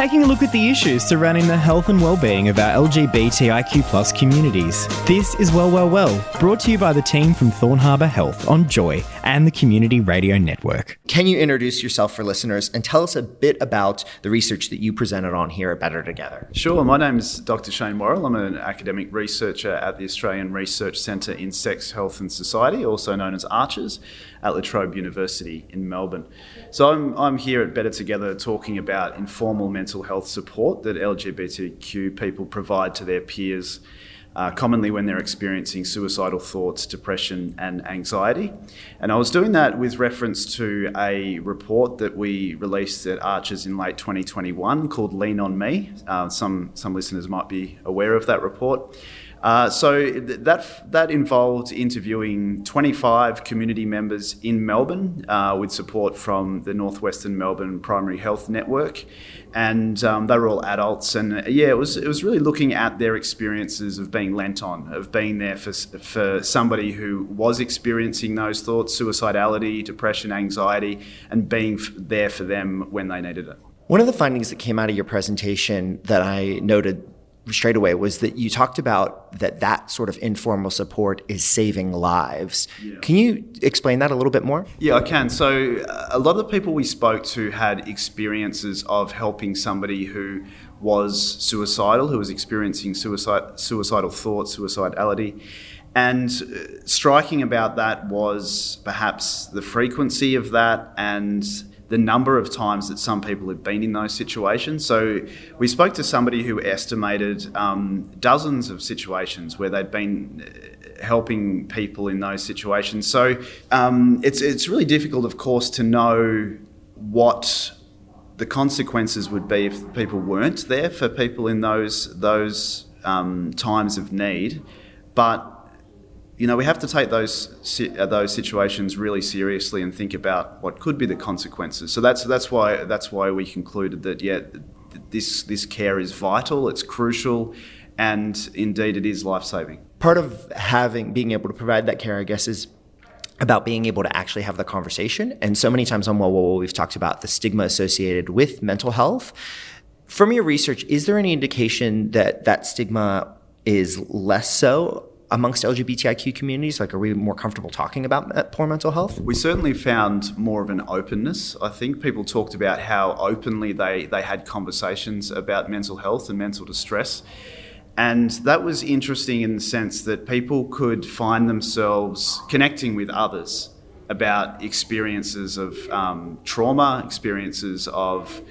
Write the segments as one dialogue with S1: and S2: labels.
S1: Taking a look at the issues surrounding the health and well-being of our LGBTIQ plus communities. This is Well Well Well, brought to you by the team from Thorn Harbour Health on Joy and the Community Radio Network.
S2: Can you introduce yourself for listeners and tell us a bit about the research that you presented on here at Better Together?
S3: Sure. My name is Dr. Shane Worrell. I'm an academic researcher at the Australian Research Centre in Sex, Health and Society, also known as ARCHES, at La Trobe University in Melbourne. So I'm, I'm here at Better Together talking about informal mental health support that LGBTQ people provide to their peers. Uh, commonly when they're experiencing suicidal thoughts, depression, and anxiety. And I was doing that with reference to a report that we released at ARCHES in late 2021 called Lean on Me. Uh, some, some listeners might be aware of that report. Uh, so that that involved interviewing 25 community members in Melbourne uh, with support from the Northwestern Melbourne Primary Health Network, and um, they were all adults. And uh, yeah, it was it was really looking at their experiences of being lent on, of being there for for somebody who was experiencing those thoughts, suicidality, depression, anxiety, and being there for them when they needed it.
S2: One of the findings that came out of your presentation that I noted straight away was that you talked about that that sort of informal support is saving lives. Yeah. Can you explain that a little bit more?
S3: Yeah, I can. So uh, a lot of the people we spoke to had experiences of helping somebody who was suicidal, who was experiencing suicide, suicidal thoughts, suicidality. And uh, striking about that was perhaps the frequency of that and the number of times that some people have been in those situations. So we spoke to somebody who estimated um, dozens of situations where they'd been uh, helping people in those situations. So um, it's it's really difficult, of course, to know what the consequences would be if people weren't there for people in those those um, times of need, but you know, we have to take those uh, those situations really seriously and think about what could be the consequences. So that's that's why that's why we concluded that yeah, this this care is vital, it's crucial, and indeed it is life saving.
S2: Part of having being able to provide that care, I guess, is about being able to actually have the conversation. And so many times on Well, well, we've talked about the stigma associated with mental health. From your research, is there any indication that that stigma is less so amongst LGBTIQ communities? Like, are we more comfortable talking about poor mental health?
S3: We certainly found more of an openness. I think people talked about how openly they, they had conversations about mental health and mental distress. And that was interesting in the sense that people could find themselves connecting with others about experiences of um, trauma, experiences of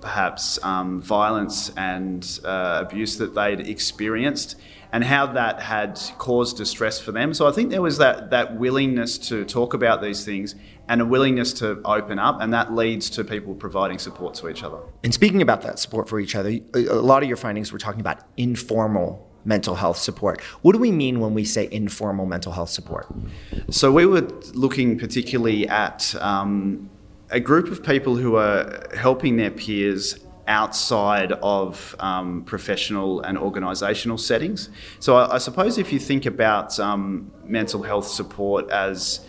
S3: perhaps um, violence and uh, abuse that they'd experienced and how that had caused distress for them. So I think there was that, that willingness to talk about these things and a willingness to open up, and that leads to people providing support to each other.
S2: And speaking about that support for each other, a lot of your findings were talking about informal mental health support. What do we mean when we say informal mental health support?
S3: So we were looking particularly at um, a group of people who are helping their peers outside of um, professional and organisational settings. So I, I, suppose if you think about um, mental health support as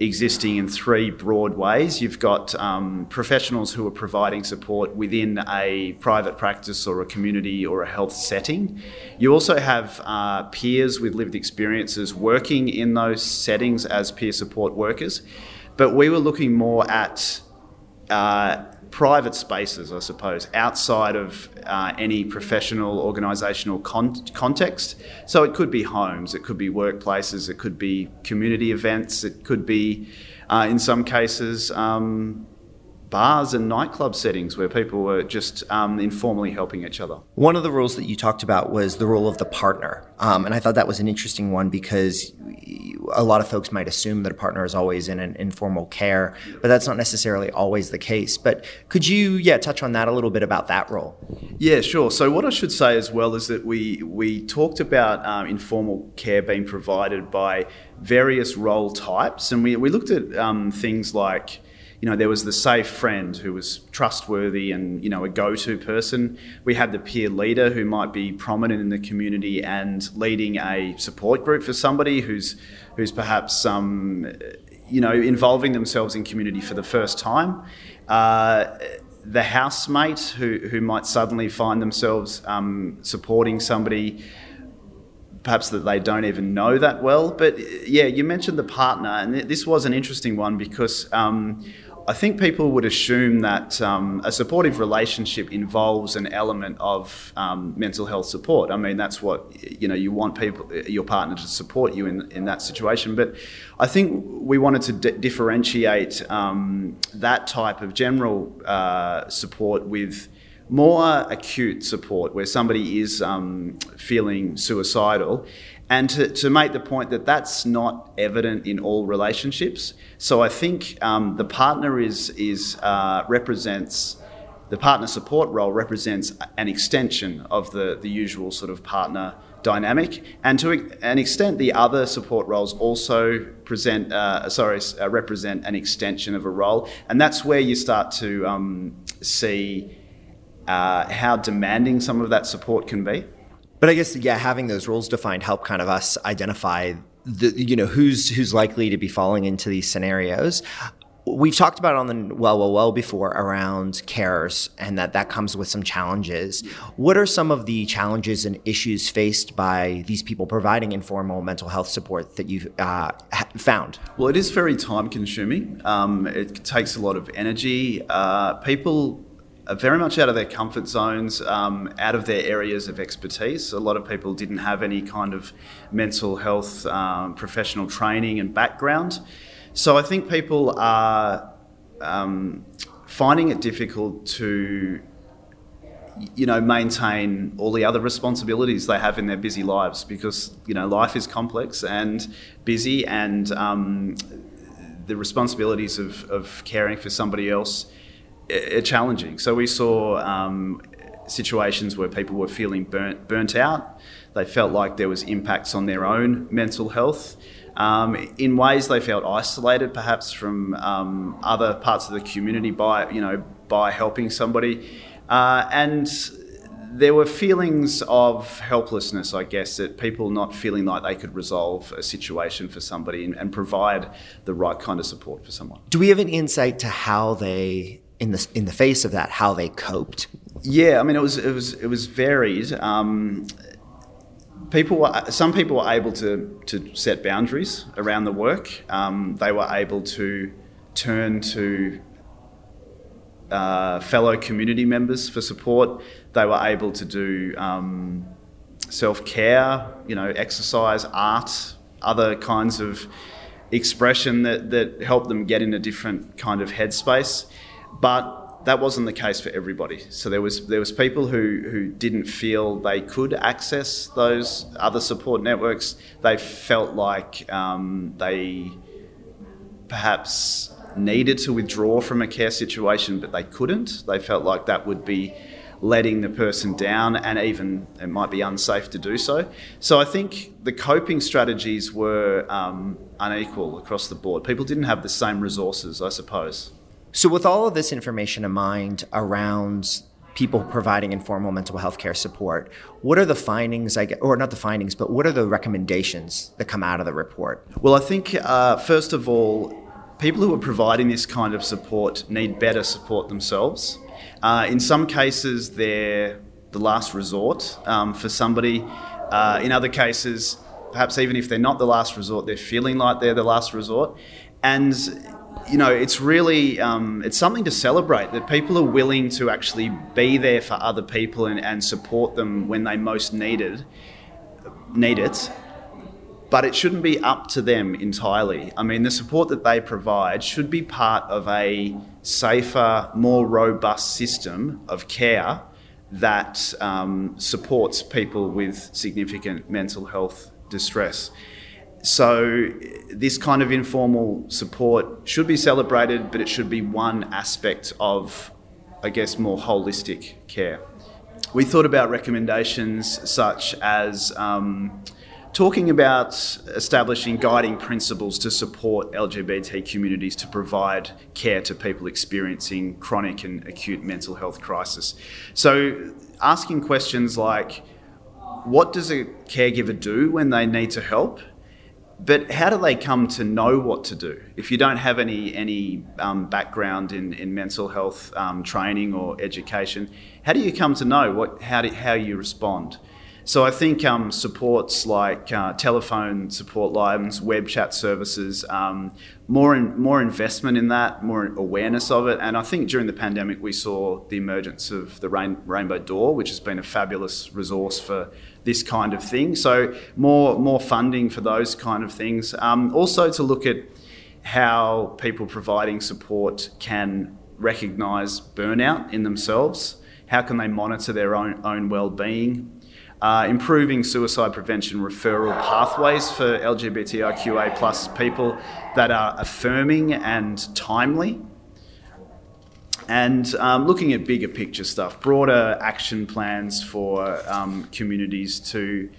S3: existing in three broad ways. You've got um, professionals who are providing support within a private practice or a community or a health setting. You also have uh, peers with lived experiences working in those settings as peer support workers. But we were looking more at uh, private spaces, I suppose, outside of uh, any professional organisational con- context. So it could be homes, it could be workplaces, it could be community events, it could be, uh, in some cases, um, bars and nightclub settings where people were just um, informally helping each other.
S2: One of the rules that you talked about was the role of the partner. Um, and I thought that was an interesting one because a lot of folks might assume that a partner is always in an informal care, but that's not necessarily always the case. But could you, yeah, touch on that a little bit about that role?
S3: Yeah, sure. So what I should say as well is that we we talked about um, informal care being provided by various role types, and we, we looked at um, things like you know, there was the safe friend who was trustworthy and, you know, a go to person. We had the peer leader who might be prominent in the community and leading a support group for somebody who's, who's perhaps, um, you know, involving themselves in community for the first time. Uh, the housemate who, who might suddenly find themselves um, supporting somebody perhaps that they don't even know that well. But yeah, you mentioned the partner, and this was an interesting one because um, I think people would assume that um, a supportive relationship involves an element of um, mental health support. I mean, that's what you know. You want people, your partner, to support you in in that situation. But I think we wanted to d- differentiate um, that type of general uh, support with more acute support, where somebody is um, feeling suicidal, and to, to make the point that that's not evident in all relationships. So I think um, the partner is is uh, represents the partner support role represents an extension of the the usual sort of partner dynamic, and to an extent, the other support roles also present uh, sorry uh, represent an extension of a role, and that's where you start to um, see uh, how demanding some of that support can be.
S2: But I guess yeah, having those rules defined help kind of us identify the you know who's who's likely to be falling into these scenarios. We've talked about on the well, well, well before around cares and that that comes with some challenges. What are some of the challenges and issues faced by these people providing informal mental health support that you've uh, found?
S3: Well, it is very time consuming. Um, it takes a lot of energy. Uh, people very much out of their comfort zones, um, out of their areas of expertise. A lot of people didn't have any kind of mental health um, professional training and background. So I think people are um, finding it difficult to you know maintain all the other responsibilities they have in their busy lives because you know life is complex and busy and um, the responsibilities of, of caring for somebody else challenging. So we saw um, situations where people were feeling burnt, burnt out. They felt like there was impacts on their own mental health. Um, in ways they felt isolated, perhaps from um, other parts of the community by you know by helping somebody, uh, and there were feelings of helplessness, I guess, that people not feeling like they could resolve a situation for somebody and, and provide the right kind of support for someone.
S2: Do we have an insight to how they in the in the face of that how they coped?
S3: Yeah, I mean it was it was it was varied. Um, people were some people were able to to set boundaries around the work. Um, they were able to turn to uh, fellow community members for support. They were able to do um, self care, you know, exercise, art, other kinds of expression that that helped them get in a different kind of headspace. But that wasn't the case for everybody. So there was there was people who, who didn't feel they could access those other support networks. They felt like um, they perhaps needed to withdraw from a care situation, but they couldn't. They felt like that would be letting the person down, and even it might be unsafe to do so. So I think the coping strategies were um, unequal across the board. People didn't have the same resources, I suppose.
S2: So, with all of this information in mind around people providing informal mental health care support, what are the findings, I get, or not the findings, but what are the recommendations that come out of the report?
S3: Well, I think, uh, first of all, people who are providing this kind of support need better support themselves. Uh, in some cases, they're the last resort um, for somebody. Uh, in other cases, perhaps even if they're not the last resort, they're feeling like they're the last resort. And you know, it's really um, it's something to celebrate that people are willing to actually be there for other people and, and support them when they most need it, need it. but it shouldn't be up to them entirely. I mean, the support that they provide should be part of a safer, more robust system of care that um, supports people with significant mental health distress. So, this kind of informal support should be celebrated, but it should be one aspect of, I guess, more holistic care. We thought about recommendations such as um, talking about establishing guiding principles to support LGBT communities to provide care to people experiencing chronic and acute mental health crisis. So, asking questions like, what does a caregiver do when they need to help? But how do they come to know what to do? If you don't have any any um, background in, in mental health um, training or education, how do you come to know what how do, how you respond? So I think um, supports like uh, telephone support lines, web chat services, um, more in, more investment in that, more awareness of it, and I think during the pandemic we saw the emergence of the Rain, Rainbow Door, which has been a fabulous resource for this kind of thing. So more more funding for those kind of things. Um, also to look at how people providing support can recognise burnout in themselves. How can they monitor their own own well-being? uh, improving suicide prevention referral pathways for LGBTIQA plus people that are affirming and timely, and um, looking at bigger picture stuff, broader action plans for um, communities to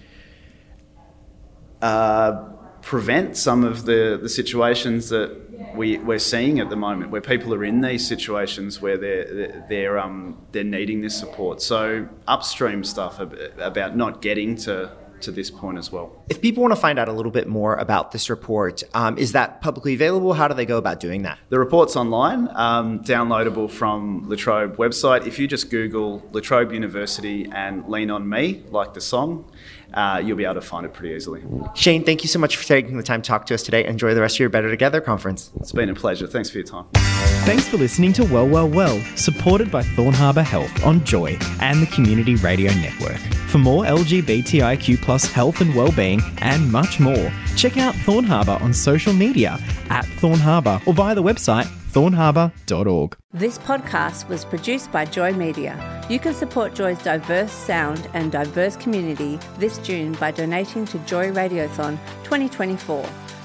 S3: uh, prevent some of the, the situations that we, we're seeing at the moment, where people are in these situations where they're they're um, they're needing this support. So upstream stuff about not getting to to this point as well.
S2: If people want to find out a little bit more about this report, um, is that publicly available? How do they go about doing that?
S3: The report's online, um, downloadable from La Trobe website. If you just Google La Trobe University and Lean on Me, like the song, uh, you'll be able to find it pretty easily.
S2: Shane, thank you so much for taking the time to talk to us today. Enjoy the rest of your Better Together conference.
S3: It's been a pleasure. Thanks for your time.
S1: Thanks for listening to Well, Well, Well, supported by Thorn Harbour Health on Joy and the Community Radio Network. For more LGBTIQ plus health and well-being and much more, check out Thorn Harbour on social media at Thorn Harbour or via the website thornharbour.org.
S4: This podcast was produced by Joy Media. You can support Joy's diverse sound and diverse community this June by donating to Joy Radiothon 2024.